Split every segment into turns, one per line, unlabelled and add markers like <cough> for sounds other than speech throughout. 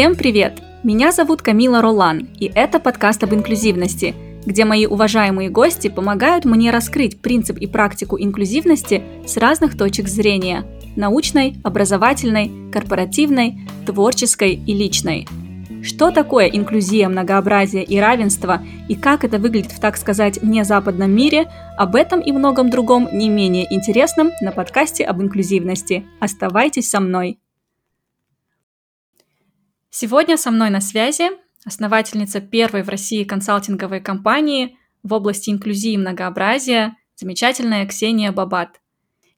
Всем привет! Меня зовут Камила Ролан, и это подкаст об инклюзивности, где мои уважаемые гости помогают мне раскрыть принцип и практику инклюзивности с разных точек зрения – научной, образовательной, корпоративной, творческой и личной. Что такое инклюзия, многообразие и равенство, и как это выглядит в, так сказать, незападном мире, об этом и многом другом не менее интересном на подкасте об инклюзивности. Оставайтесь со мной! Сегодня со мной на связи основательница первой в России консалтинговой компании в области инклюзии и многообразия, замечательная Ксения Бабат.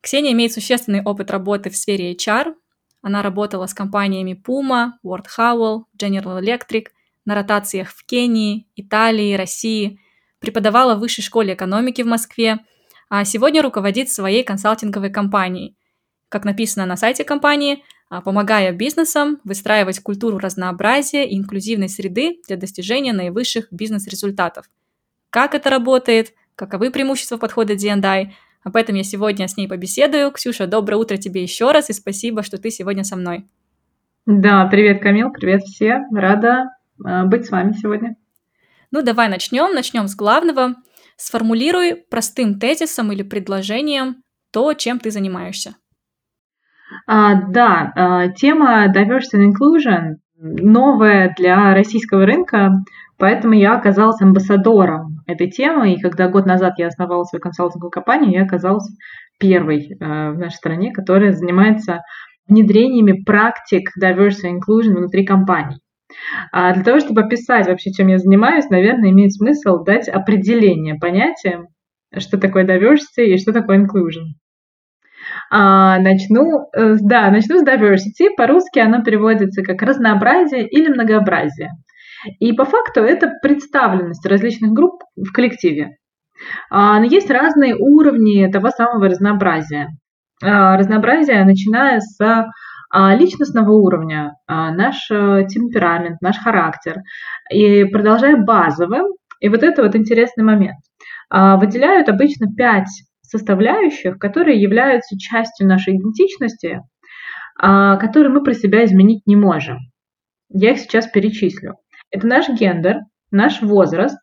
Ксения имеет существенный опыт работы в сфере HR. Она работала с компаниями Puma, Ward Howell, General Electric на ротациях в Кении, Италии, России, преподавала в Высшей школе экономики в Москве, а сегодня руководит своей консалтинговой компанией. Как написано на сайте компании, помогая бизнесам выстраивать культуру разнообразия и инклюзивной среды для достижения наивысших бизнес-результатов. Как это работает, каковы преимущества подхода D&I, об этом я сегодня с ней побеседую. Ксюша, доброе утро тебе еще раз и спасибо, что ты сегодня со мной.
Да, привет, Камил, привет все. Рада э, быть с вами сегодня.
Ну, давай начнем. Начнем с главного. Сформулируй простым тезисом или предложением то, чем ты занимаешься.
А, да, а, тема diversity and inclusion новая для российского рынка, поэтому я оказалась амбассадором этой темы, и когда год назад я основала свою консалтинговую компанию, я оказалась первой э, в нашей стране, которая занимается внедрениями практик diversity and inclusion внутри компаний. А для того, чтобы описать вообще, чем я занимаюсь, наверное, имеет смысл дать определение понятия, что такое diversity и что такое inclusion. А, начну, э, да, начну с diversity. По-русски оно переводится как разнообразие или многообразие. И по факту это представленность различных групп в коллективе. А, но есть разные уровни того самого разнообразия. А, разнообразие, начиная с личностного уровня, наш э, темперамент, наш характер, и продолжая базовым, и вот это вот интересный момент. Выделяют обычно пять составляющих, которые являются частью нашей идентичности, а, которые мы про себя изменить не можем. Я их сейчас перечислю. Это наш гендер, наш возраст,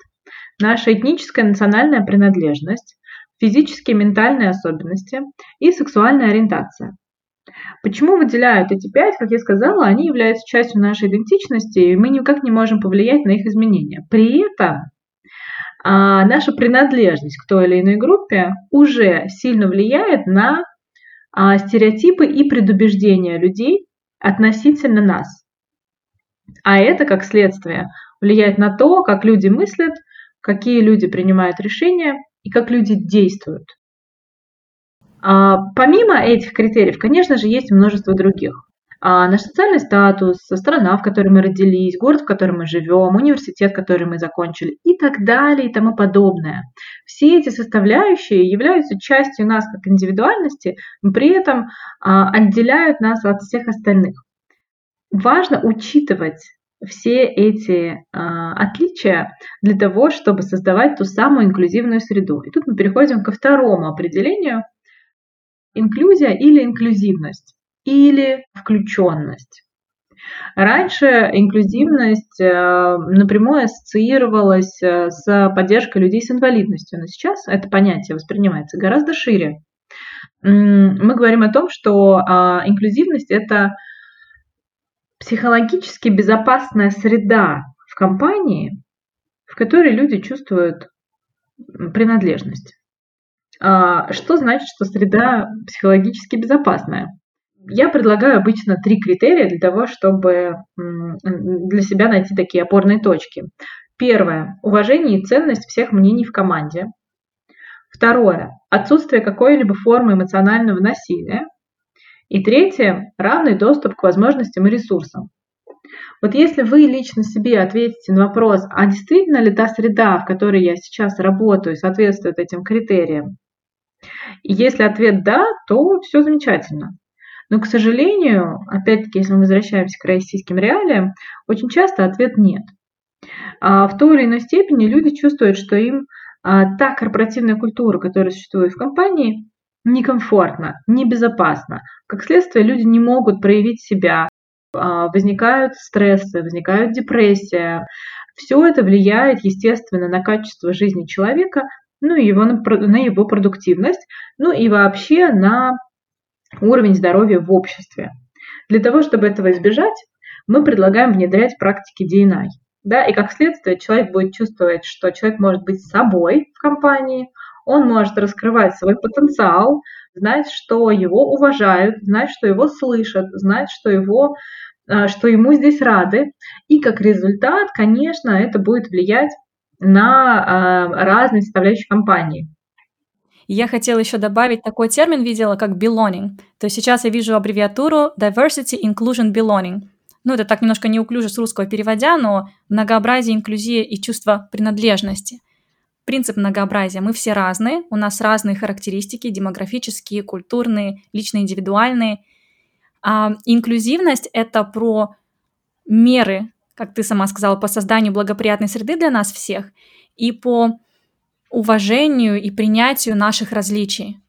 наша этническая национальная принадлежность, физические ментальные особенности и сексуальная ориентация. Почему выделяют эти пять? Как я сказала, они являются частью нашей идентичности, и мы никак не можем повлиять на их изменения. При этом а наша принадлежность к той или иной группе уже сильно влияет на а, стереотипы и предубеждения людей относительно нас. А это, как следствие, влияет на то, как люди мыслят, какие люди принимают решения и как люди действуют. А, помимо этих критериев, конечно же, есть множество других а, наш социальный статус, страна, в которой мы родились, город, в котором мы живем, университет, который мы закончили и так далее и тому подобное. Все эти составляющие являются частью нас как индивидуальности, но при этом а, отделяют нас от всех остальных. Важно учитывать все эти а, отличия для того, чтобы создавать ту самую инклюзивную среду. И тут мы переходим ко второму определению. Инклюзия или инклюзивность или включенность. Раньше инклюзивность э, напрямую ассоциировалась э, с поддержкой людей с инвалидностью, но сейчас это понятие воспринимается гораздо шире. Мы говорим о том, что а, инклюзивность – это психологически безопасная среда в компании, в которой люди чувствуют принадлежность. А, что значит, что среда психологически безопасная? Я предлагаю обычно три критерия для того, чтобы для себя найти такие опорные точки. Первое – уважение и ценность всех мнений в команде. Второе – отсутствие какой-либо формы эмоционального насилия. И третье – равный доступ к возможностям и ресурсам. Вот если вы лично себе ответите на вопрос, а действительно ли та среда, в которой я сейчас работаю, соответствует этим критериям, и если ответ «да», то все замечательно. Но, к сожалению, опять-таки, если мы возвращаемся к российским реалиям, очень часто ответ нет. А в той или иной степени люди чувствуют, что им а, та корпоративная культура, которая существует в компании, некомфортно, небезопасно. Как следствие, люди не могут проявить себя, а, возникают стрессы, возникают депрессия. Все это влияет, естественно, на качество жизни человека, ну и его, на его продуктивность, ну и вообще на уровень здоровья в обществе. Для того, чтобы этого избежать, мы предлагаем внедрять практики DNI. Да, и как следствие человек будет чувствовать, что человек может быть собой в компании, он может раскрывать свой потенциал, знать, что его уважают, знать, что его слышат, знать, что его э, что ему здесь рады. И как результат, конечно, это будет влиять на э, разные составляющие компании.
Я хотела еще добавить такой термин, видела, как belonging. То есть сейчас я вижу аббревиатуру diversity, inclusion, belonging. Ну, это так немножко неуклюже с русского переводя, но многообразие, инклюзия и чувство принадлежности. Принцип многообразия. Мы все разные, у нас разные характеристики, демографические, культурные, лично индивидуальные. А инклюзивность — это про меры, как ты сама сказала, по созданию благоприятной среды для нас всех и по уважению и принятию наших различий.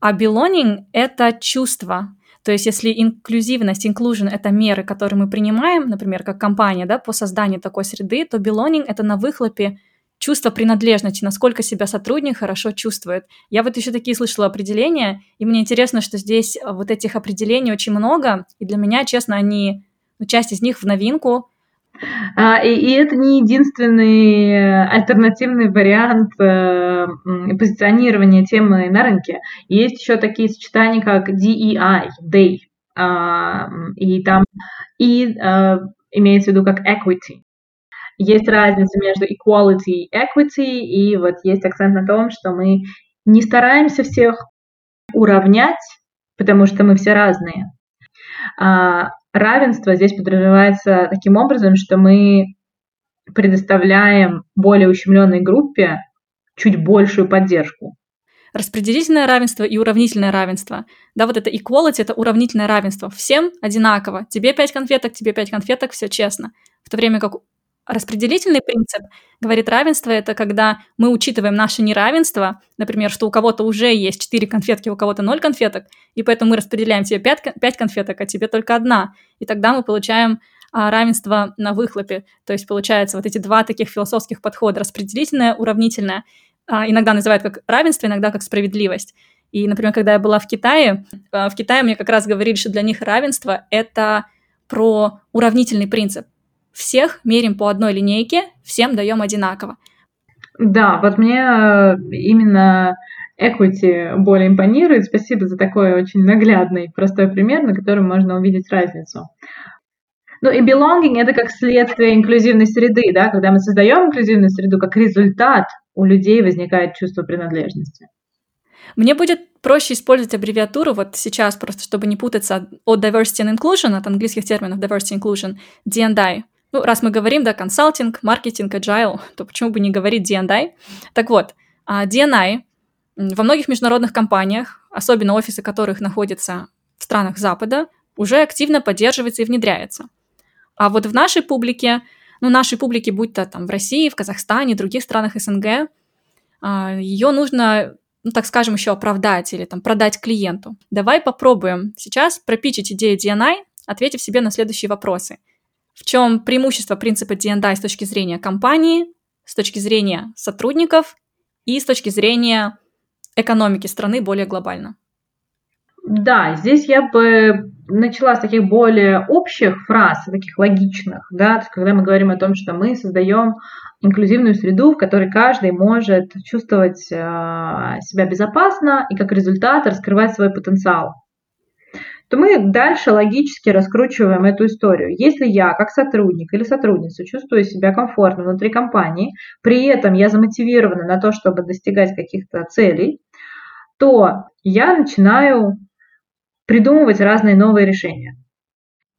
А belonging — это чувство. То есть если инклюзивность, inclusion — это меры, которые мы принимаем, например, как компания, да, по созданию такой среды, то belonging — это на выхлопе чувство принадлежности, насколько себя сотрудник хорошо чувствует. Я вот еще такие слышала определения, и мне интересно, что здесь вот этих определений очень много, и для меня, честно, они, ну, часть из них в новинку,
и, и это не единственный альтернативный вариант э, позиционирования темы на рынке. Есть еще такие сочетания, как DEI, Day, э, и там и э, имеется в виду как equity. Есть разница между equality и equity, и вот есть акцент на том, что мы не стараемся всех уравнять, потому что мы все разные. Равенство здесь подразумевается таким образом, что мы предоставляем более ущемленной группе чуть большую поддержку.
Распределительное равенство и уравнительное равенство. Да, вот это equality — это уравнительное равенство. Всем одинаково. Тебе пять конфеток, тебе пять конфеток, все честно. В то время как Распределительный принцип говорит равенство – это когда мы учитываем наше неравенство, например, что у кого-то уже есть 4 конфетки, у кого-то 0 конфеток, и поэтому мы распределяем тебе 5, 5 конфеток, а тебе только одна. И тогда мы получаем а, равенство на выхлопе. То есть получается вот эти два таких философских подхода – распределительное, уравнительное. А, иногда называют как равенство, иногда как справедливость. И, например, когда я была в Китае, а, в Китае мне как раз говорили, что для них равенство – это про уравнительный принцип всех мерим по одной линейке, всем даем одинаково.
Да, вот мне э, именно equity более импонирует. Спасибо за такой очень наглядный, простой пример, на котором можно увидеть разницу. Ну и belonging — это как следствие инклюзивной среды, да, когда мы создаем инклюзивную среду, как результат у людей возникает чувство принадлежности.
Мне будет проще использовать аббревиатуру вот сейчас, просто чтобы не путаться от diversity and inclusion, от английских терминов diversity and inclusion, D&I, ну, раз мы говорим, да, консалтинг, маркетинг, agile, то почему бы не говорить D&I? Так вот, D&I а, во многих международных компаниях, особенно офисы которых находятся в странах Запада, уже активно поддерживается и внедряется. А вот в нашей публике, ну, нашей публике, будь то там в России, в Казахстане, других странах СНГ, а, ее нужно, ну, так скажем, еще оправдать или там продать клиенту. Давай попробуем сейчас пропичить идею D&I, ответив себе на следующие вопросы – в чем преимущество принципа D&I с точки зрения компании, с точки зрения сотрудников и с точки зрения экономики страны более глобально?
Да, здесь я бы начала с таких более общих фраз, таких логичных, да, то есть когда мы говорим о том, что мы создаем инклюзивную среду, в которой каждый может чувствовать э, себя безопасно и как результат раскрывать свой потенциал то мы дальше логически раскручиваем эту историю. Если я, как сотрудник или сотрудница, чувствую себя комфортно внутри компании, при этом я замотивирована на то, чтобы достигать каких-то целей, то я начинаю придумывать разные новые решения.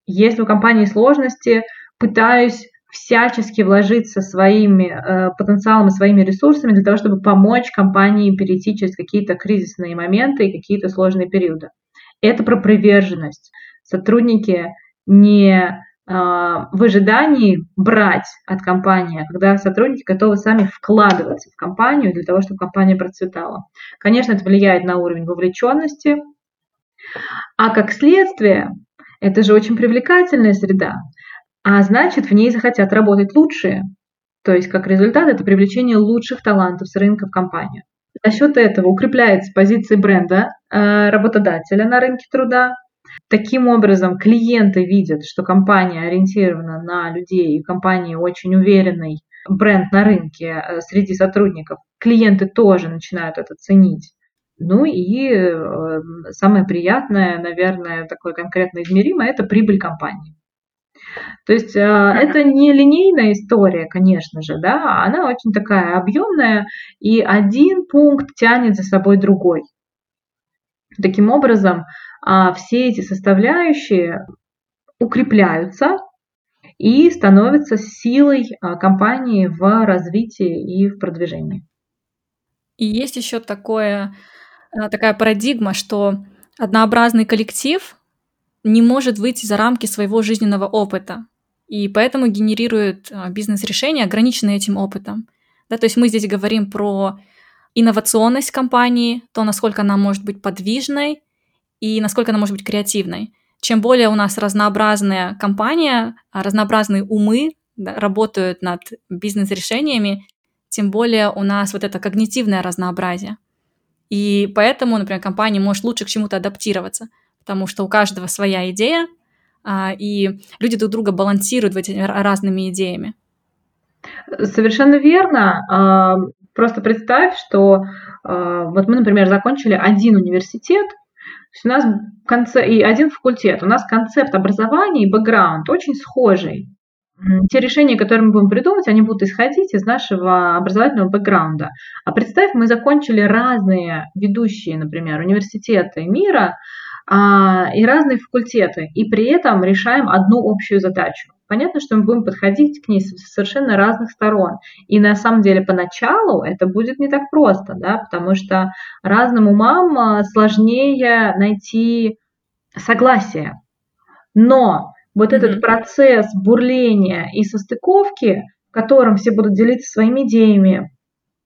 Если у компании сложности, пытаюсь всячески вложиться своими э, потенциалом своими ресурсами для того, чтобы помочь компании перейти через какие-то кризисные моменты и какие-то сложные периоды. Это про приверженность. Сотрудники не а, в ожидании брать от компании, а когда сотрудники готовы сами вкладываться в компанию для того, чтобы компания процветала. Конечно, это влияет на уровень вовлеченности, а как следствие Это же очень привлекательная среда, а значит, в ней захотят работать лучшие. То есть, как результат, это привлечение лучших талантов с рынка в компанию. За счет этого укрепляется позиция бренда э, работодателя на рынке труда. Таким образом, клиенты видят, что компания ориентирована на людей, и компания очень уверенный бренд на рынке э, среди сотрудников. Клиенты тоже начинают это ценить. Ну и э, самое приятное, наверное, такое конкретно измеримое, это прибыль компании. То есть э, это не линейная история, конечно же, да, она очень такая объемная, и один пункт тянет за собой другой. Таким образом, э, все эти составляющие укрепляются и становятся силой э, компании в развитии и в продвижении.
И есть еще такое, такая парадигма, что однообразный коллектив не может выйти за рамки своего жизненного опыта, и поэтому генерирует а, бизнес-решения, ограниченные этим опытом. Да, то есть мы здесь говорим про инновационность компании, то, насколько она может быть подвижной и насколько она может быть креативной. Чем более у нас разнообразная компания, а, разнообразные умы да, работают над бизнес-решениями, тем более у нас вот это когнитивное разнообразие. И поэтому, например, компания может лучше к чему-то адаптироваться – потому что у каждого своя идея, а, и люди друг друга балансируют этими разными идеями.
Совершенно верно. А, просто представь, что а, вот мы, например, закончили один университет, у нас конце... и один факультет. У нас концепт образования и бэкграунд очень схожий. Те решения, которые мы будем придумывать, они будут исходить из нашего образовательного бэкграунда. А представь, мы закончили разные ведущие, например, университеты мира, и разные факультеты, и при этом решаем одну общую задачу. Понятно, что мы будем подходить к ней с совершенно разных сторон. И на самом деле поначалу это будет не так просто, да, потому что разным умам а, сложнее найти согласие. Но вот mm-hmm. этот процесс бурления и состыковки, в котором все будут делиться своими идеями,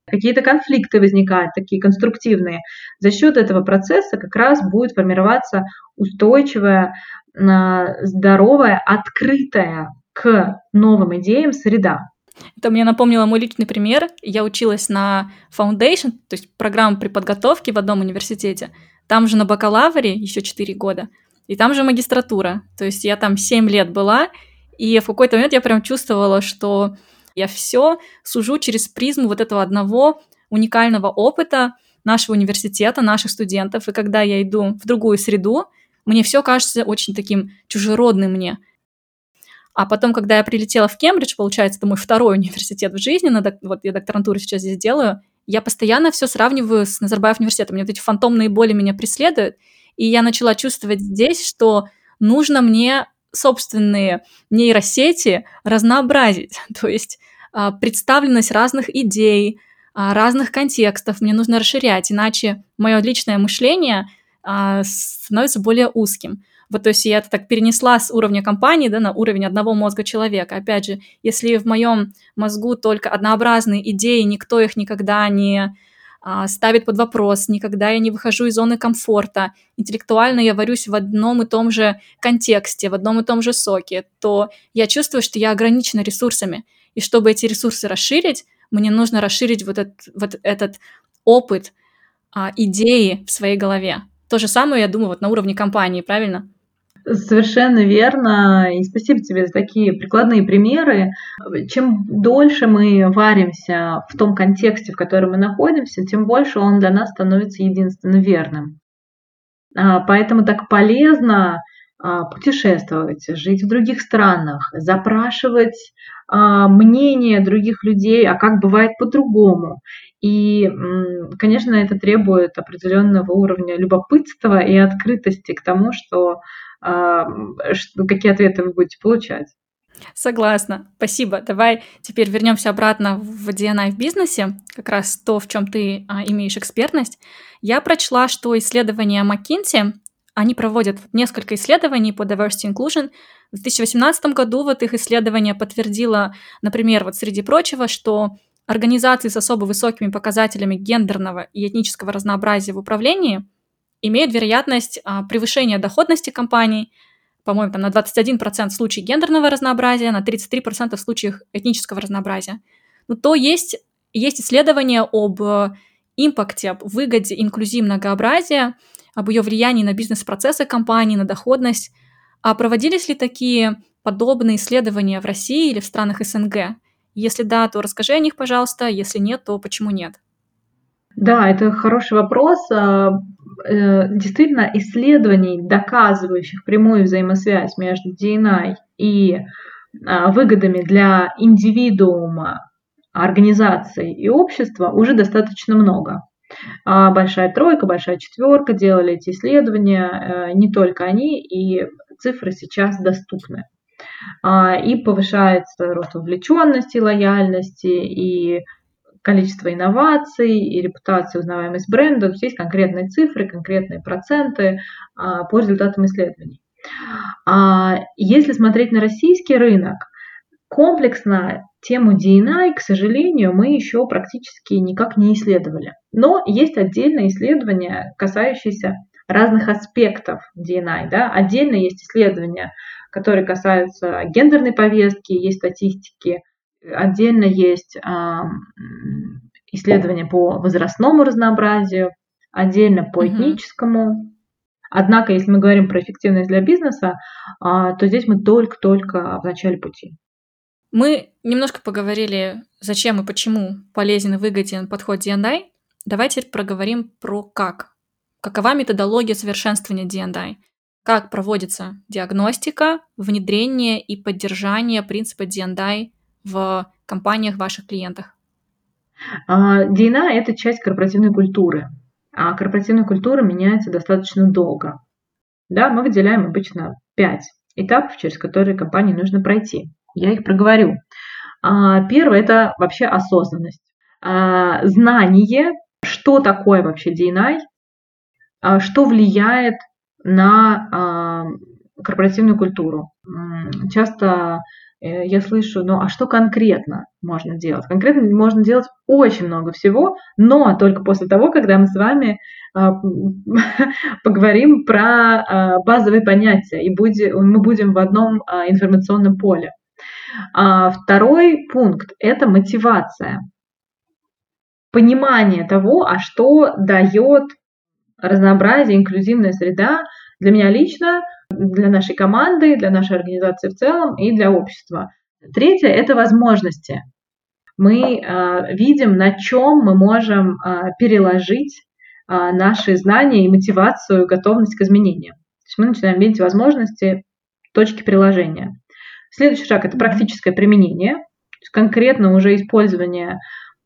какие-то конфликты возникают, такие конструктивные. За счет этого процесса как раз будет формироваться устойчивая, здоровая, открытая к новым идеям среда.
Это мне напомнило мой личный пример. Я училась на Foundation, то есть программу при подготовке в одном университете. Там же на бакалавре еще 4 года, и там же магистратура. То есть я там 7 лет была, и в какой-то момент я прям чувствовала, что я все сужу через призму вот этого одного уникального опыта нашего университета, наших студентов. И когда я иду в другую среду, мне все кажется очень таким чужеродным мне. А потом, когда я прилетела в Кембридж, получается, это мой второй университет в жизни, на вот я докторантуру сейчас здесь делаю, я постоянно все сравниваю с Назарбаев университетом. Мне вот эти фантомные боли меня преследуют, и я начала чувствовать здесь, что нужно мне собственные нейросети разнообразить. <laughs> То есть а, представленность разных идей, а, разных контекстов мне нужно расширять, иначе мое личное мышление а, становится более узким. Вот, то есть я это так перенесла с уровня компании да, на уровень одного мозга человека. Опять же, если в моем мозгу только однообразные идеи, никто их никогда не ставит под вопрос, никогда я не выхожу из зоны комфорта, интеллектуально я варюсь в одном и том же контексте, в одном и том же соке, то я чувствую, что я ограничена ресурсами. И чтобы эти ресурсы расширить, мне нужно расширить вот этот, вот этот опыт, а, идеи в своей голове. То же самое, я думаю, вот на уровне компании, правильно?
Совершенно верно. И спасибо тебе за такие прикладные примеры. Чем дольше мы варимся в том контексте, в котором мы находимся, тем больше он для нас становится единственно верным. А, поэтому так полезно а, путешествовать, жить в других странах, запрашивать а, мнение других людей, а как бывает по-другому. И, конечно, это требует определенного уровня любопытства и открытости к тому, что, что какие ответы вы будете получать.
Согласна. Спасибо. Давай теперь вернемся обратно в DNI в бизнесе, как раз то, в чем ты а, имеешь экспертность. Я прочла, что исследования McKinsey они проводят несколько исследований по diversity inclusion. В 2018 году вот их исследование подтвердило, например, вот среди прочего, что организации с особо высокими показателями гендерного и этнического разнообразия в управлении имеют вероятность а, превышения доходности компаний, по-моему, там на 21% случаев гендерного разнообразия, на 33% в случаях этнического разнообразия, ну, то есть, есть исследования об э, импакте, об выгоде инклюзии многообразия, об ее влиянии на бизнес-процессы компании, на доходность. А проводились ли такие подобные исследования в России или в странах СНГ? Если да, то расскажи о них, пожалуйста. Если нет, то почему нет?
Да, это хороший вопрос. А, э, действительно, исследований, доказывающих прямую взаимосвязь между DNI и а, выгодами для индивидуума, организации и общества уже достаточно много. А большая тройка, большая четверка делали эти исследования, э, не только они, и цифры сейчас доступны. И повышается рост вовлеченности, лояльности, и количество инноваций и репутация, узнаваемость бренда. Здесь конкретные цифры, конкретные проценты а, по результатам исследований. А, если смотреть на российский рынок, комплексно тему D&I, к сожалению, мы еще практически никак не исследовали. Но есть отдельные исследования, касающиеся разных аспектов D&I. Да? Отдельно есть исследования, которые касаются гендерной повестки, есть статистики Отдельно есть исследования по возрастному разнообразию, отдельно по этническому. Однако, если мы говорим про эффективность для бизнеса, а, то здесь мы только-только в начале пути.
Мы немножко поговорили, зачем и почему полезен и выгоден подход D&I. Давайте проговорим про как. Какова методология совершенствования D&I? Как проводится диагностика, внедрение и поддержание принципа D&I в компаниях ваших клиентах?
DNA – это часть корпоративной культуры, а корпоративная культура меняется достаточно долго. Да, мы выделяем обычно пять этапов, через которые компании нужно пройти. Я их проговорю. А, первое – это вообще осознанность. А, знание, что такое вообще DNI, что влияет на корпоративную культуру. Часто я слышу, ну а что конкретно можно делать? Конкретно можно делать очень много всего, но только после того, когда мы с вами а, <laughs> поговорим про а, базовые понятия, и мы будем в одном а, информационном поле. Второй пункт – это мотивация. Понимание того, а что дает разнообразие, инклюзивная среда для меня лично – для нашей команды, для нашей организации в целом и для общества. Третье – это возможности. Мы э, видим, на чем мы можем э, переложить э, наши знания и мотивацию, готовность к изменениям. То есть мы начинаем видеть возможности, точки приложения. Следующий шаг – это практическое применение, конкретно уже использование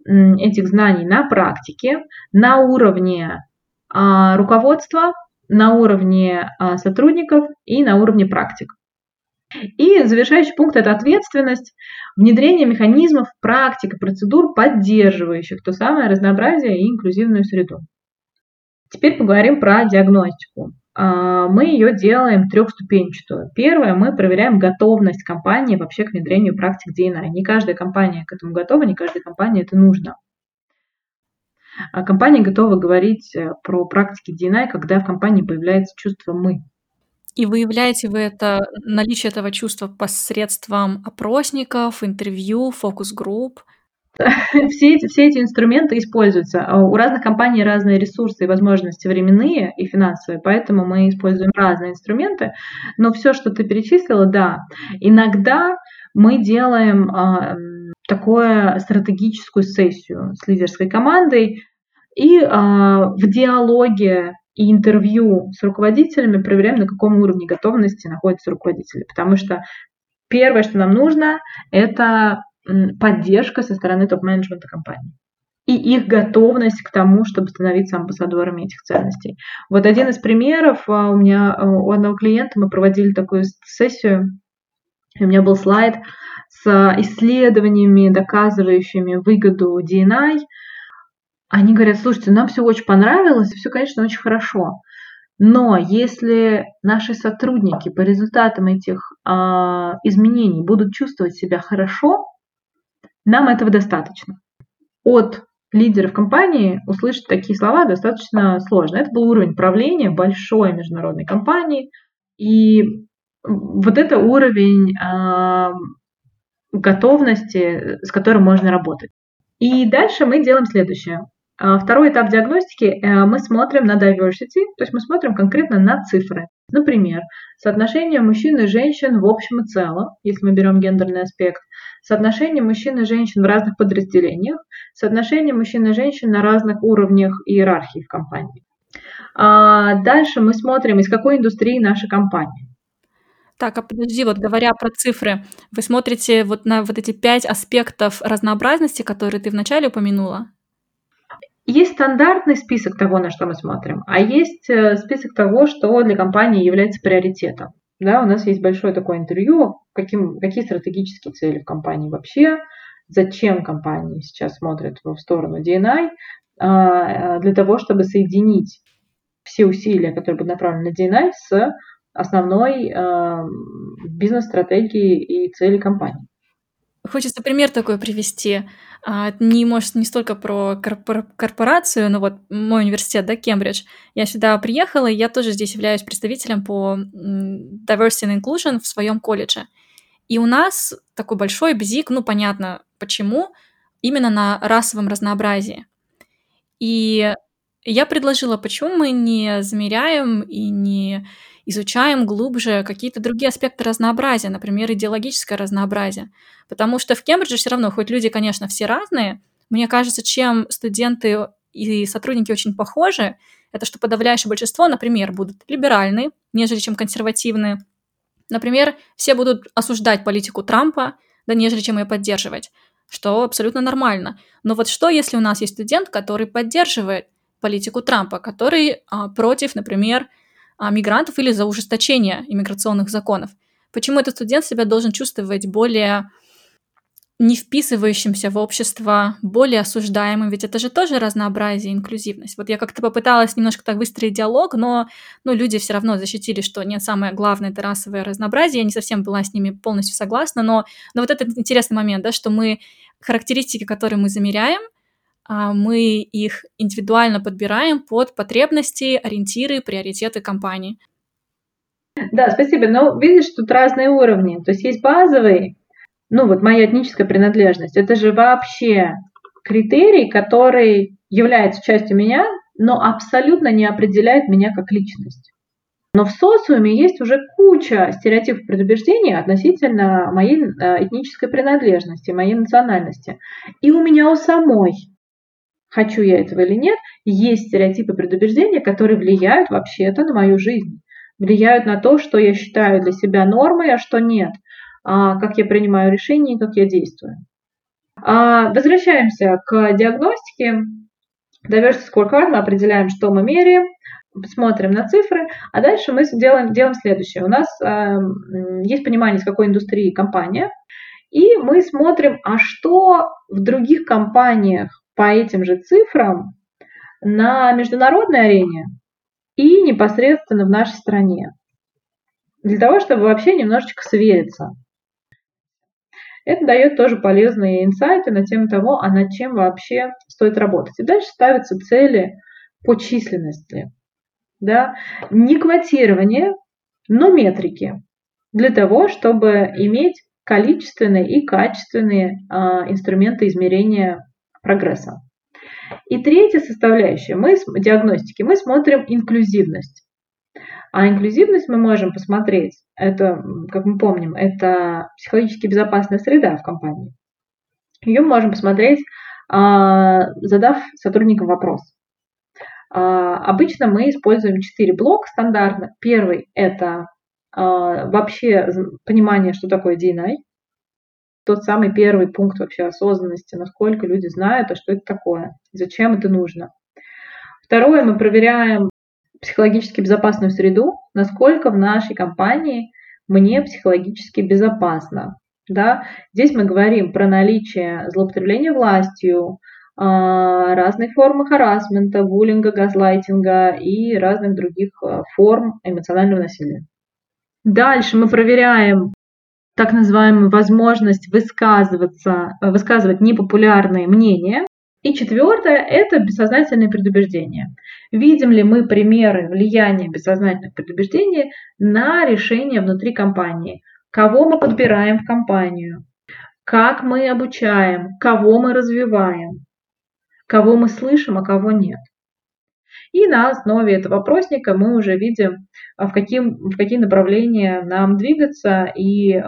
этих знаний на практике, на уровне руководства, на уровне а, сотрудников и на уровне практик. И завершающий пункт – это ответственность, внедрение механизмов, практик и процедур, поддерживающих то самое разнообразие и инклюзивную среду. Теперь поговорим про диагностику. А, мы ее делаем трехступенчатую. Первое, мы проверяем готовность компании вообще к внедрению практик DNA. Не каждая компания к этому готова, не каждой компании это нужно. А компания готова говорить э, про практики D&I, когда в компании появляется чувство «мы».
И выявляете вы это наличие этого чувства посредством опросников, интервью, фокус-групп? <laughs>
Все эти, все эти инструменты используются. А у разных компаний разные ресурсы и возможности временные и финансовые, поэтому мы используем разные инструменты. Но все, что ты перечислила, да. Иногда мы делаем а, такую стратегическую сессию с лидерской командой и а, в диалоге и интервью с руководителями проверяем, на каком уровне готовности находятся руководители. Потому что первое, что нам нужно, это поддержка со стороны топ-менеджмента компании и их готовность к тому, чтобы становиться амбассадорами этих ценностей. Вот один из примеров а, у меня а, у одного клиента мы проводили такую сессию, у меня был слайд с исследованиями, доказывающими выгоду DNI. Они говорят, слушайте, нам все очень понравилось, все, конечно, очень хорошо. Но если наши сотрудники по результатам этих э, изменений будут чувствовать себя хорошо, нам этого достаточно. От лидеров компании услышать такие слова достаточно сложно. Это был уровень правления большой международной компании. И вот это уровень э, готовности, с которым можно работать. И дальше мы делаем следующее. А, второй этап диагностики э, мы смотрим на diversity, то есть мы смотрим конкретно на цифры. Например, соотношение мужчин и женщин в общем и целом, если мы берем гендерный аспект, соотношение мужчин и женщин в разных подразделениях, соотношение мужчин и женщин на разных уровнях иерархии в компании. А дальше мы смотрим, из какой индустрии наша компания.
Так, а подожди, вот говоря про цифры, вы смотрите вот на вот эти пять аспектов разнообразности, которые ты вначале упомянула?
Есть стандартный список того, на что мы смотрим, а есть э, список того, что для компании является приоритетом. Да, у нас есть большое такое интервью, каким, какие стратегические цели в компании вообще, зачем компании сейчас смотрят в сторону DNI, а, для того, чтобы соединить все усилия, которые будут направлены на DNI, с основной э, бизнес-стратегией и цели компании.
Хочется пример такой привести. А, не, может, не столько про корпорацию, но вот мой университет, да, Кембридж. Я сюда приехала, и я тоже здесь являюсь представителем по diversity and inclusion в своем колледже. И у нас такой большой бзик, ну, понятно, почему, именно на расовом разнообразии. И я предложила, почему мы не замеряем и не изучаем глубже какие-то другие аспекты разнообразия, например, идеологическое разнообразие. Потому что в Кембридже все равно, хоть люди, конечно, все разные, мне кажется, чем студенты и сотрудники очень похожи, это что подавляющее большинство, например, будут либеральны, нежели чем консервативные. Например, все будут осуждать политику Трампа, да нежели чем ее поддерживать, что абсолютно нормально. Но вот что, если у нас есть студент, который поддерживает политику Трампа, который а, против, например, мигрантов или за ужесточение иммиграционных законов. Почему этот студент себя должен чувствовать более не вписывающимся в общество, более осуждаемым, ведь это же тоже разнообразие, инклюзивность. Вот я как-то попыталась немножко так выстроить диалог, но ну, люди все равно защитили, что нет, самое главное — это расовое разнообразие. Я не совсем была с ними полностью согласна, но, но вот этот интересный момент, да, что мы характеристики, которые мы замеряем, а, мы их индивидуально подбираем под потребности, ориентиры, приоритеты компании.
Да, спасибо. Но видишь, тут разные уровни. То есть есть базовый, ну вот моя этническая принадлежность. Это же вообще критерий, который является частью меня, но абсолютно не определяет меня как личность. Но в социуме есть уже куча стереотипов предубеждений относительно моей э, этнической принадлежности, моей национальности. И у меня у самой хочу я этого или нет, есть стереотипы предубеждения, которые влияют вообще-то на мою жизнь, влияют на то, что я считаю для себя нормой, а что нет, а как я принимаю решения и как я действую. А, возвращаемся к диагностике. Diversity Scorecard мы определяем, что мы меряем, смотрим на цифры, а дальше мы делаем, делаем следующее. У нас э, есть понимание, с какой индустрии компания, и мы смотрим, а что в других компаниях по этим же цифрам на международной арене и непосредственно в нашей стране. Для того, чтобы вообще немножечко свериться. Это дает тоже полезные инсайты на тему того, а над чем вообще стоит работать. И дальше ставятся цели по численности. Да? Не квотирование, но метрики. Для того, чтобы иметь количественные и качественные а, инструменты измерения прогресса. И третья составляющая мы, диагностики мы смотрим инклюзивность. А инклюзивность мы можем посмотреть, это, как мы помним, это психологически безопасная среда в компании. Ее можем посмотреть, а, задав сотрудникам вопрос. А, обычно мы используем четыре блока стандартно. Первый – это а, вообще понимание, что такое DNI тот самый первый пункт вообще осознанности, насколько люди знают, а что это такое, зачем это нужно. Второе, мы проверяем психологически безопасную среду, насколько в нашей компании мне психологически безопасно. Да? Здесь мы говорим про наличие злоупотребления властью, а, разных форм харасмента, буллинга, газлайтинга и разных других а, форм эмоционального насилия. Дальше мы проверяем так называемую возможность высказываться, э, высказывать непопулярные мнения. И четвертое – это бессознательные предубеждения. Видим ли мы примеры влияния бессознательных предубеждений на решения внутри компании? Кого мы подбираем в компанию? Как мы обучаем? Кого мы развиваем? Кого мы слышим, а кого нет? И на основе этого опросника мы уже видим, а, в, каким, в какие направления нам двигаться и э,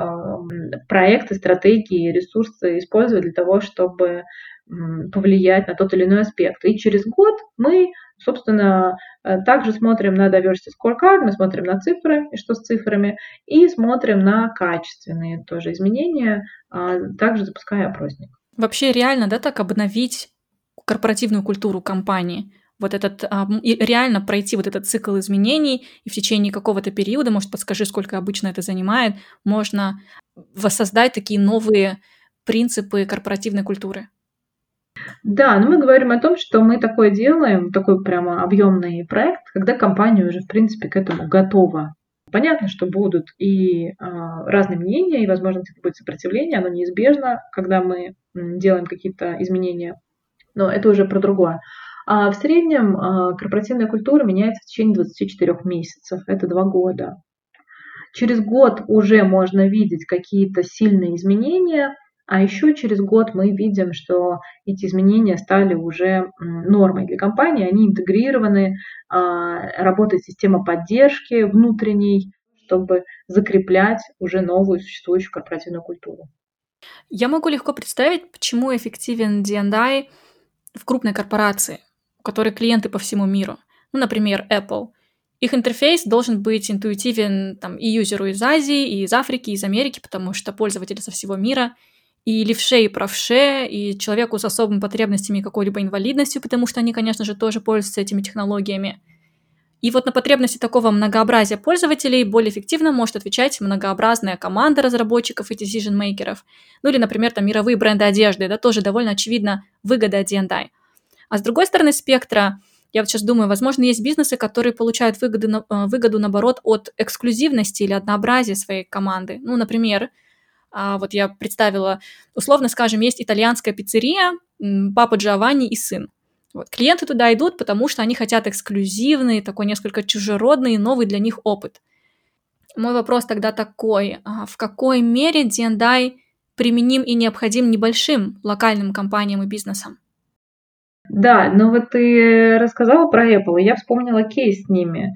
проекты, стратегии, ресурсы использовать для того, чтобы повлиять на тот или иной аспект. И через год мы, собственно, э, также смотрим на diversity scorecard, мы смотрим на цифры, и что с цифрами, и смотрим на качественные тоже изменения, а, также запуская опросник.
Вообще реально, да, так обновить корпоративную культуру компании? Вот этот, а, реально пройти вот этот цикл изменений, и в течение какого-то периода, может, подскажи, сколько обычно это занимает, можно воссоздать такие новые принципы корпоративной культуры.
Да, но мы говорим о том, что мы такое делаем, такой прямо объемный проект, когда компания уже, в принципе, к этому готова. Понятно, что будут и э, разные мнения, и, возможно, будет сопротивление, оно неизбежно, когда мы делаем какие-то изменения, но это уже про другое. А в среднем а, корпоративная культура меняется в течение 24 месяцев, это два года. Через год уже можно видеть какие-то сильные изменения, а еще через год мы видим, что эти изменения стали уже нормой для компании, они интегрированы, а, работает система поддержки внутренней, чтобы закреплять уже новую существующую корпоративную культуру.
Я могу легко представить, почему эффективен D&I в крупной корпорации которые клиенты по всему миру. Ну, например, Apple. Их интерфейс должен быть интуитивен там, и юзеру из Азии, и из Африки, и из Америки, потому что пользователи со всего мира, и левше, и правше, и человеку с особыми потребностями какой-либо инвалидностью, потому что они, конечно же, тоже пользуются этими технологиями. И вот на потребности такого многообразия пользователей более эффективно может отвечать многообразная команда разработчиков и decision-мейкеров. Ну или, например, там мировые бренды одежды, да, тоже довольно очевидно выгода D&I. А с другой стороны спектра, я вот сейчас думаю, возможно, есть бизнесы, которые получают выгоду, э, выгоду наоборот, от эксклюзивности или однообразия своей команды. Ну, например, а, вот я представила, условно скажем, есть итальянская пиццерия, папа Джованни и сын. Вот. Клиенты туда идут, потому что они хотят эксклюзивный, такой несколько чужеродный, новый для них опыт. Мой вопрос тогда такой, а в какой мере D&I применим и необходим небольшим локальным компаниям и бизнесам?
Да, но вот ты рассказала про Apple, и я вспомнила кейс с ними.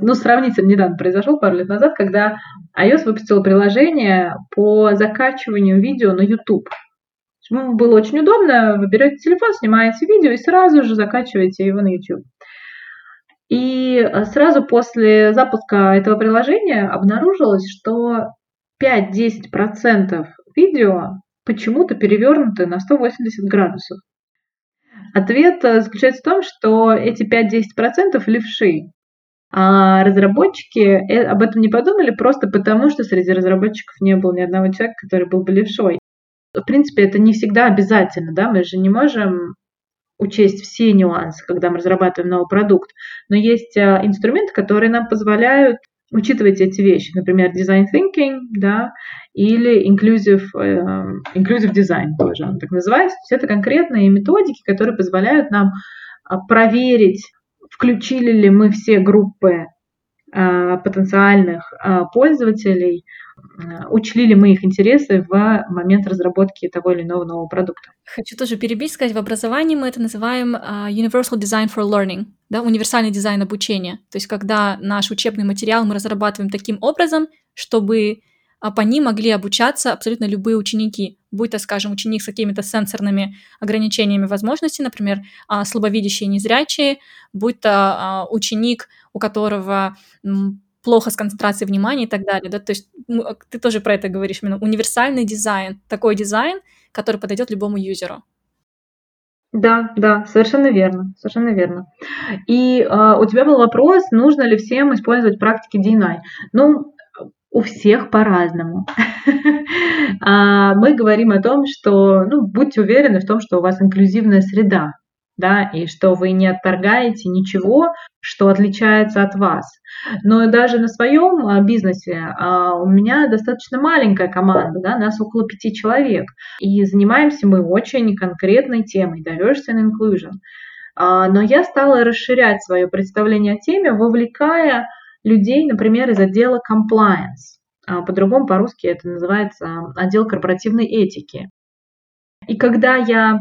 Ну, сравнительно недавно произошел, пару лет назад, когда iOS выпустил приложение по закачиванию видео на YouTube. Было очень удобно, вы берете телефон, снимаете видео и сразу же закачиваете его на YouTube. И сразу после запуска этого приложения обнаружилось, что 5-10% видео почему-то перевернуты на 180 градусов. Ответ э, заключается в том, что эти 5-10% левши. А разработчики э, об этом не подумали просто потому, что среди разработчиков не было ни одного человека, который был бы левшой. В принципе, это не всегда обязательно, да, мы же не можем учесть все нюансы, когда мы разрабатываем новый продукт. Но есть э, инструменты, которые нам позволяют учитывать эти вещи, например, design thinking, да, или inclusive, э, inclusive design тоже он так называется. То есть это конкретные методики, которые позволяют нам а, проверить, включили ли мы все группы потенциальных а, пользователей, учли ли мы их интересы в момент разработки того или иного нового продукта.
Хочу тоже перебить, сказать, в образовании мы это называем Universal Design for Learning, да, универсальный дизайн обучения. То есть когда наш учебный материал мы разрабатываем таким образом, чтобы а по ним могли обучаться абсолютно любые ученики, будь то, скажем, ученик с какими-то сенсорными ограничениями возможностей, например, а, слабовидящие и незрячие, будь то а, ученик, у которого плохо с концентрацией внимания и так далее. Да? То есть ты тоже про это говоришь, именно универсальный дизайн, такой дизайн, который подойдет любому юзеру.
Да, да, совершенно верно, совершенно верно. И э, у тебя был вопрос, нужно ли всем использовать практики DNI. Ну, у всех по-разному. <laughs> А, мы говорим о том, что ну, будьте уверены в том, что у вас инклюзивная среда. да, и что вы не отторгаете ничего, что отличается от вас. Но даже на своем а, бизнесе а, у меня достаточно маленькая команда, да, нас около пяти человек, и занимаемся мы очень конкретной темой diversity and inclusion. Но я стала расширять свое представление о теме, вовлекая людей, например, из отдела compliance. По-другому по-русски это называется отдел корпоративной этики. И когда я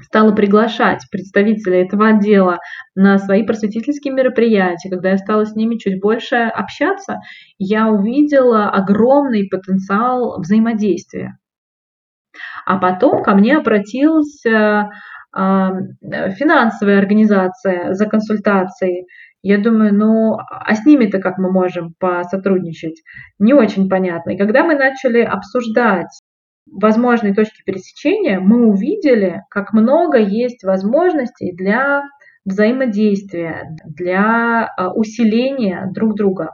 стала приглашать представителей этого отдела на свои просветительские мероприятия, когда я стала с ними чуть больше общаться, я увидела огромный потенциал взаимодействия. А потом ко мне обратилась э, финансовая организация за консультацией. Я думаю, ну, а с ними-то как мы можем посотрудничать? Не очень понятно. И когда мы начали обсуждать возможные точки пересечения, мы увидели, как много есть возможностей для взаимодействия, для а, усиления друг друга.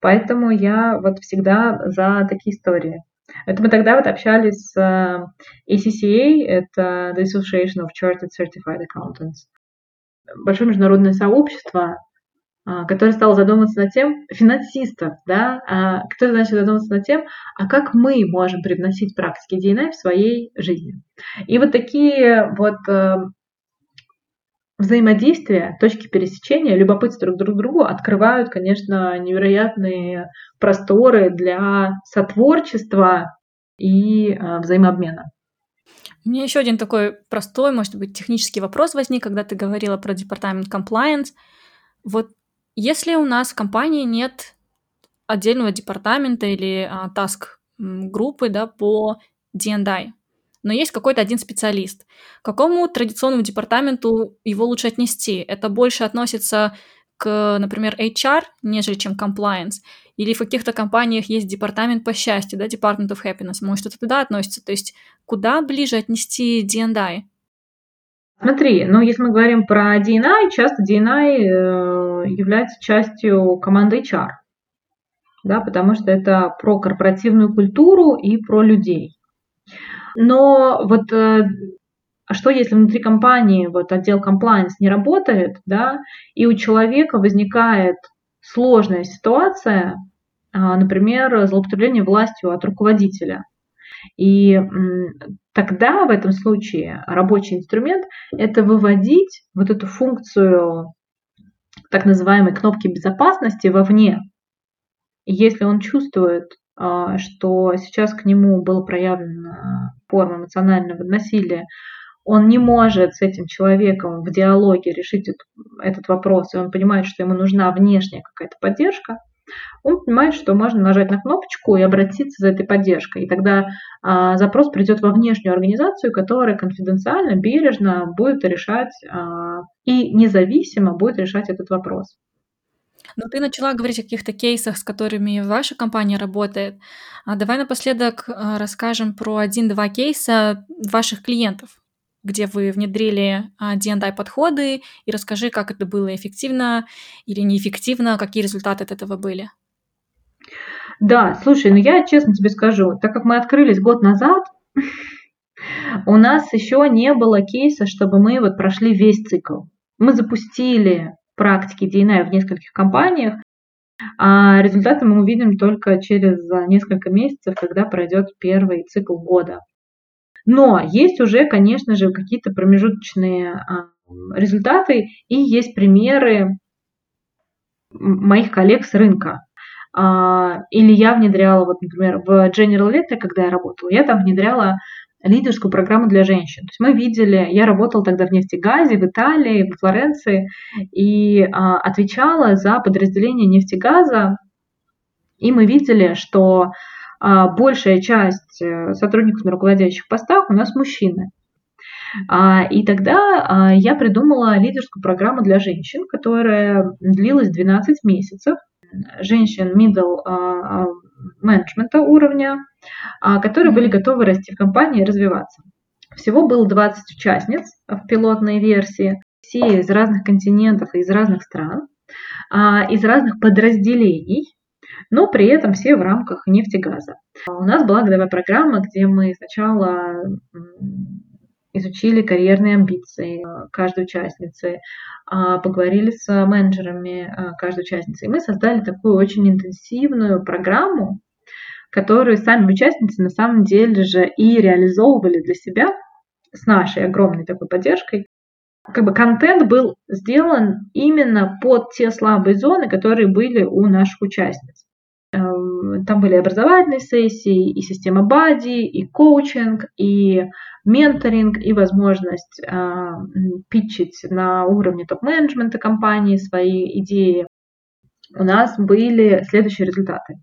Поэтому я вот всегда за такие истории. Это мы тогда вот общались с ACCA, это The Association of Chartered Certified Accountants. Большое международное сообщество, который стал задумываться над тем, финансистов, да, а, который начал задумываться над тем, а как мы можем привносить практики DNA в своей жизни. И вот такие вот э, взаимодействия, точки пересечения, любопытство друг к другу открывают, конечно, невероятные просторы для сотворчества и э, взаимообмена.
У меня еще один такой простой, может быть, технический вопрос возник, когда ты говорила про департамент compliance. Вот если у нас в компании нет отдельного департамента или таск группы да, по D&I, но есть какой-то один специалист. К какому традиционному департаменту его лучше отнести? Это больше относится к, например, HR, нежели чем compliance? Или в каких-то компаниях есть департамент по счастью, да, Department of Happiness, может, это туда относится? То есть куда ближе отнести D&I?
Смотри, ну если мы говорим про DNI, часто DNI э, является частью команды HR, да, потому что это про корпоративную культуру и про людей. Но вот э, а что если внутри компании вот отдел compliance не работает, да, и у человека возникает сложная ситуация, а, например, злоупотребление властью от руководителя – и тогда в этом случае рабочий инструмент – это выводить вот эту функцию так называемой кнопки безопасности вовне. Если он чувствует, а, что сейчас к нему была проявлена форма эмоционального насилия, он не может с этим человеком в диалоге решить этот вопрос, и он понимает, что ему нужна внешняя какая-то поддержка, он понимает, что можно нажать на кнопочку и обратиться за этой поддержкой. И тогда а, запрос придет во внешнюю организацию, которая конфиденциально, бережно будет решать а, и независимо будет решать этот вопрос.
Ну, ты начала говорить о каких-то кейсах, с которыми ваша компания работает. А давай напоследок а, расскажем про один-два кейса ваших клиентов, где вы внедрили D&I подходы, и расскажи, как это было эффективно или неэффективно, какие результаты от этого были.
Да, слушай, ну я честно тебе скажу, так как мы открылись год назад, <laughs> у нас еще не было кейса, чтобы мы вот прошли весь цикл. Мы запустили практики DNA в нескольких компаниях, а результаты мы увидим только через несколько месяцев, когда пройдет первый цикл года. Но есть уже, конечно же, какие-то промежуточные а, результаты и есть примеры моих коллег с рынка. А, или я внедряла, вот, например, в General Electric, когда я работала, я там внедряла лидерскую программу для женщин. То есть мы видели, я работала тогда в нефтегазе, в Италии, в Флоренции, и а, отвечала за подразделение нефтегаза, и мы видели, что большая часть э, сотрудников на руководящих постах у нас мужчины. А, и тогда а, я придумала лидерскую программу для женщин, которая длилась 12 месяцев. Женщин middle менеджмента уровня, которые были готовы расти в компании и развиваться. Всего было 20 участниц в пилотной версии, все из разных континентов и из разных стран, из разных подразделений но при этом все в рамках нефтегаза. У нас была годовая программа, где мы сначала изучили карьерные амбиции каждой участницы, а, поговорили с менеджерами каждой участницы. И мы создали такую очень интенсивную программу, которую сами участницы на самом деле же и реализовывали для себя с нашей огромной такой поддержкой. Как бы контент был сделан именно под те слабые зоны, которые были у наших участниц. Эм, там были образовательные сессии, и система бади, и коучинг, и менторинг, и возможность э, питчить на уровне топ-менеджмента компании свои идеи. У нас были следующие результаты.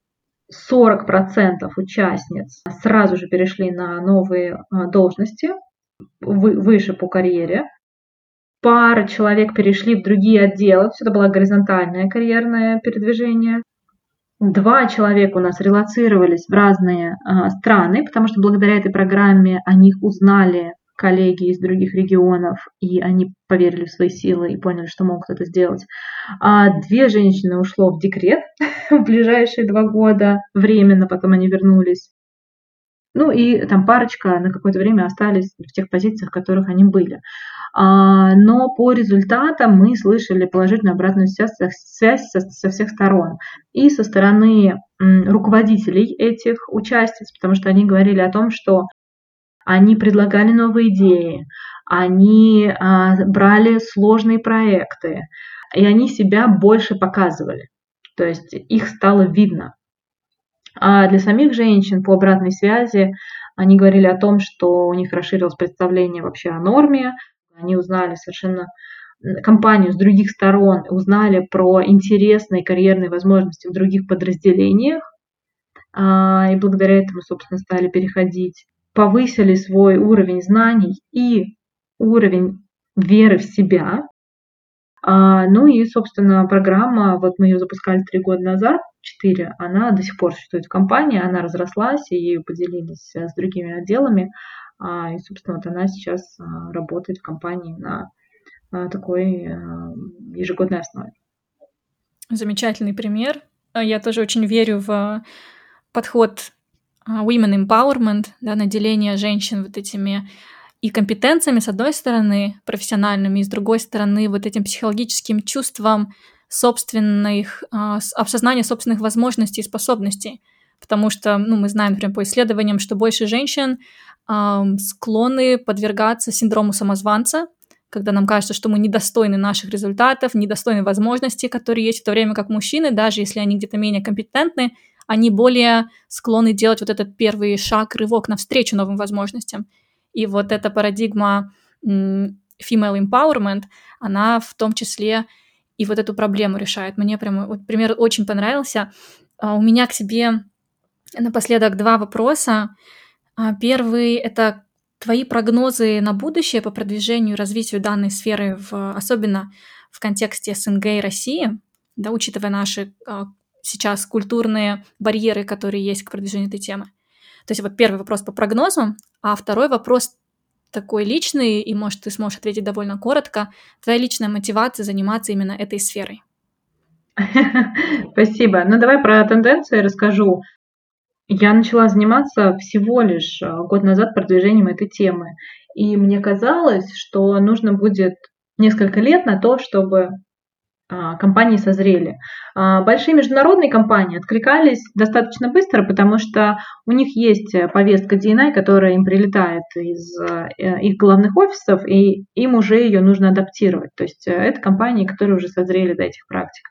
40% участниц сразу же перешли на новые э, должности, выше по карьере. Пара человек перешли в другие отделы, все это было горизонтальное карьерное передвижение. Два человека у нас релацировались в разные э, страны, потому что благодаря этой программе о них узнали коллеги из других регионов, и они поверили в свои силы и поняли, что могут это сделать. А две женщины ушло в декрет <laughs> в ближайшие два года, временно, потом они вернулись. Ну и там парочка на какое-то время остались в тех позициях, в которых они были. А, но по результатам мы слышали положительную обратную связь, связь со, со всех сторон. И со стороны руководителей этих участниц, потому что они говорили о том, что они предлагали новые идеи, они а, брали сложные проекты, и они себя больше показывали. То есть их стало видно. А для самих женщин по обратной связи они говорили о том, что у них расширилось представление вообще о норме, они узнали совершенно компанию с других сторон, узнали про интересные карьерные возможности в других подразделениях, а, и благодаря этому, собственно, стали переходить, повысили свой уровень знаний и уровень веры в себя. А, ну и, собственно, программа, вот мы ее запускали три года назад, четыре, она до сих пор существует в компании, она разрослась, и поделились с другими отделами. А, и, собственно, вот она сейчас а, работает в компании на а, такой ежегодной основе.
Замечательный пример. Я тоже очень верю в подход women empowerment, да, наделение женщин вот этими и компетенциями, с одной стороны, профессиональными, и с другой стороны, вот этим психологическим чувством собственных, осознания собственных возможностей и способностей. Потому что, ну, мы знаем, например, по исследованиям, что больше женщин склонны подвергаться синдрому самозванца, когда нам кажется, что мы недостойны наших результатов, недостойны возможностей, которые есть, в то время как мужчины, даже если они где-то менее компетентны, они более склонны делать вот этот первый шаг, рывок навстречу новым возможностям. И вот эта парадигма female empowerment, она в том числе и вот эту проблему решает. Мне прямо, вот пример очень понравился. А, у меня к себе напоследок два вопроса. А, первый — это твои прогнозы на будущее по продвижению и развитию данной сферы, в, особенно в контексте СНГ и России, да, учитывая наши а, сейчас культурные барьеры, которые есть к продвижению этой темы. То есть вот первый вопрос по прогнозу, а второй вопрос такой личный, и, может, ты сможешь ответить довольно коротко, твоя личная мотивация заниматься именно этой сферой. <laughs>
Спасибо. Ну, давай про тенденции расскажу. Я начала заниматься всего лишь э, год назад продвижением этой темы. И мне казалось, что нужно будет несколько лет на то, чтобы а, компании созрели. А, большие международные компании откликались достаточно быстро, потому что у них есть повестка DNI, которая им прилетает из э, их главных офисов, и им уже ее нужно адаптировать. То есть э, это компании, которые уже созрели до этих практик.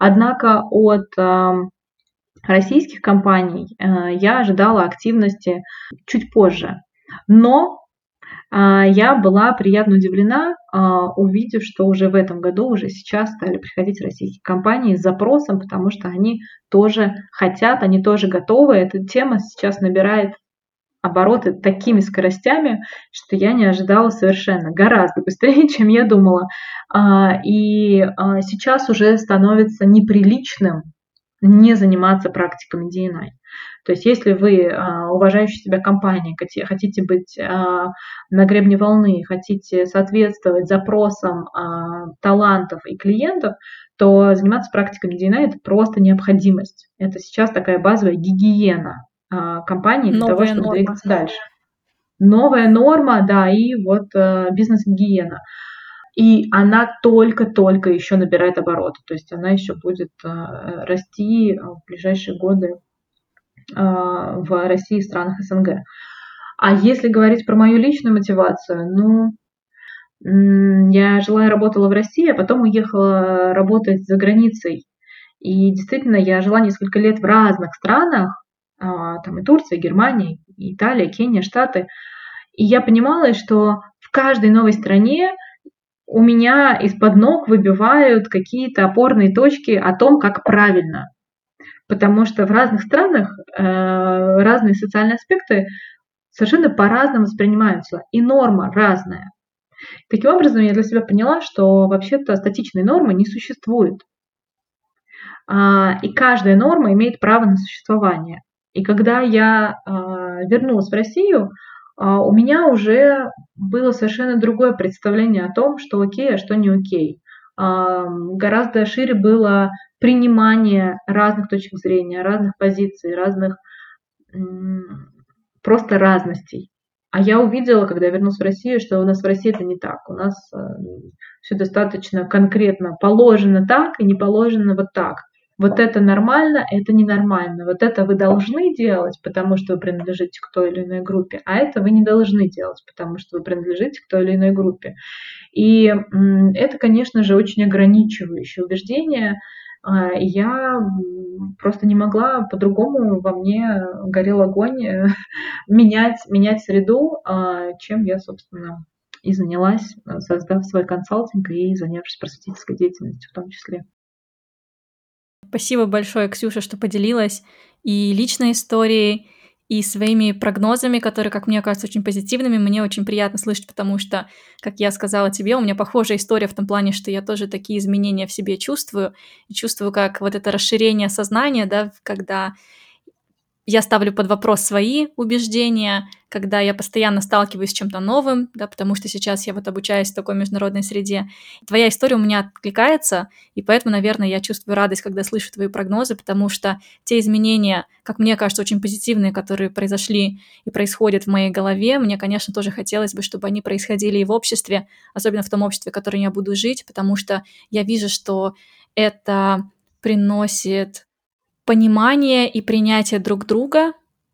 Однако от российских компаний э, я ожидала активности чуть позже. Но э, я была приятно удивлена, э, увидев, что уже в этом году, уже сейчас стали приходить российские компании с запросом, потому что они тоже хотят, они тоже готовы. Эта тема сейчас набирает обороты такими скоростями, что я не ожидала совершенно, гораздо быстрее, <laughs> чем я думала. И сейчас уже становится неприличным не заниматься практиками D&I. То есть если вы а, уважающая себя компания, хотите быть а, на гребне волны, хотите соответствовать запросам а, талантов и клиентов, то заниматься практиками D&I это просто необходимость. Это сейчас такая базовая гигиена компании для Новая того, чтобы норма. двигаться дальше. новая норма, да, и вот бизнес-гигиена. И она только-только еще набирает обороты, то есть она еще будет э, расти в ближайшие годы э, в России и странах СНГ. А если говорить про мою личную мотивацию, ну, я жила и работала в России, а потом уехала работать за границей. И действительно, я жила несколько лет в разных странах, там и Турция, и Германия, и Италия, Кения, Штаты. И я понимала, что в каждой новой стране у меня из-под ног выбивают какие-то опорные точки о том, как правильно. Потому что в разных странах э, разные социальные аспекты совершенно по-разному воспринимаются, и норма разная. Таким образом, я для себя поняла, что вообще-то статичной нормы не существует. А, и каждая норма имеет право на существование. И когда я а, вернулась в Россию, у меня уже было совершенно другое представление о том, что окей, а что не окей. Гораздо шире было принимание разных точек зрения, разных позиций, разных просто разностей. А я увидела, когда я вернулась в Россию, что у нас в России это не так. У нас э, все достаточно конкретно положено так и не положено вот так. Вот это нормально, это ненормально. Вот это вы должны делать, потому что вы принадлежите к той или иной группе, а это вы не должны делать, потому что вы принадлежите к той или иной группе. И это, конечно же, очень ограничивающее убеждение, а, я просто не могла по-другому, во мне горел огонь <laughs> менять, менять среду, а, чем я, собственно, и занялась, создав свой консалтинг и занявшись просветительской деятельностью в том числе.
Спасибо большое, Ксюша, что поделилась и личной историей, и своими прогнозами, которые, как мне кажется, очень позитивными. Мне очень приятно слышать, потому что, как я сказала тебе, у меня похожая история в том плане, что я тоже такие изменения в себе чувствую, и чувствую, как вот это расширение сознания, да, когда я ставлю под вопрос свои убеждения, когда я постоянно сталкиваюсь с чем-то новым, да, потому что сейчас я вот обучаюсь в такой международной среде. Твоя история у меня откликается, и поэтому, наверное, я чувствую радость, когда слышу твои прогнозы, потому что те изменения, как мне кажется, очень позитивные, которые произошли и происходят в моей голове, мне, конечно, тоже хотелось бы, чтобы они происходили и в обществе, особенно в том обществе, в котором я буду жить, потому что я вижу, что это приносит понимание и принятие друг друга,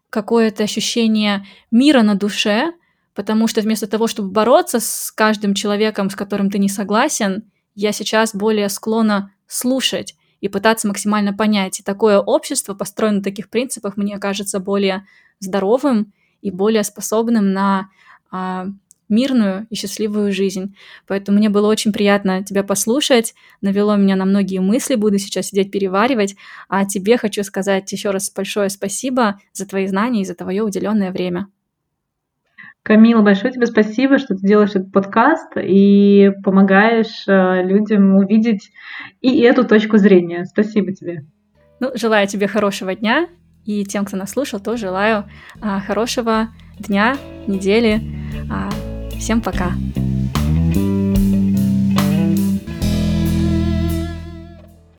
какое-то ощущение мира на душе, потому что вместо того, чтобы бороться с каждым человеком, с которым ты не согласен, я сейчас более склонна слушать и пытаться максимально понять. И такое общество, построено на таких принципах, мне кажется более здоровым и более способным на а, мирную и счастливую жизнь. Поэтому мне было очень приятно тебя послушать, навело меня на многие мысли, буду сейчас сидеть переваривать, а тебе хочу сказать еще раз большое спасибо за твои знания и за твое уделенное время.
Камила, большое тебе спасибо, что ты делаешь этот подкаст и помогаешь э, людям увидеть и эту точку зрения. Спасибо тебе.
Ну, желаю тебе хорошего дня, и тем, кто нас слушал, тоже желаю а, хорошего дня, недели. А, Всем пока!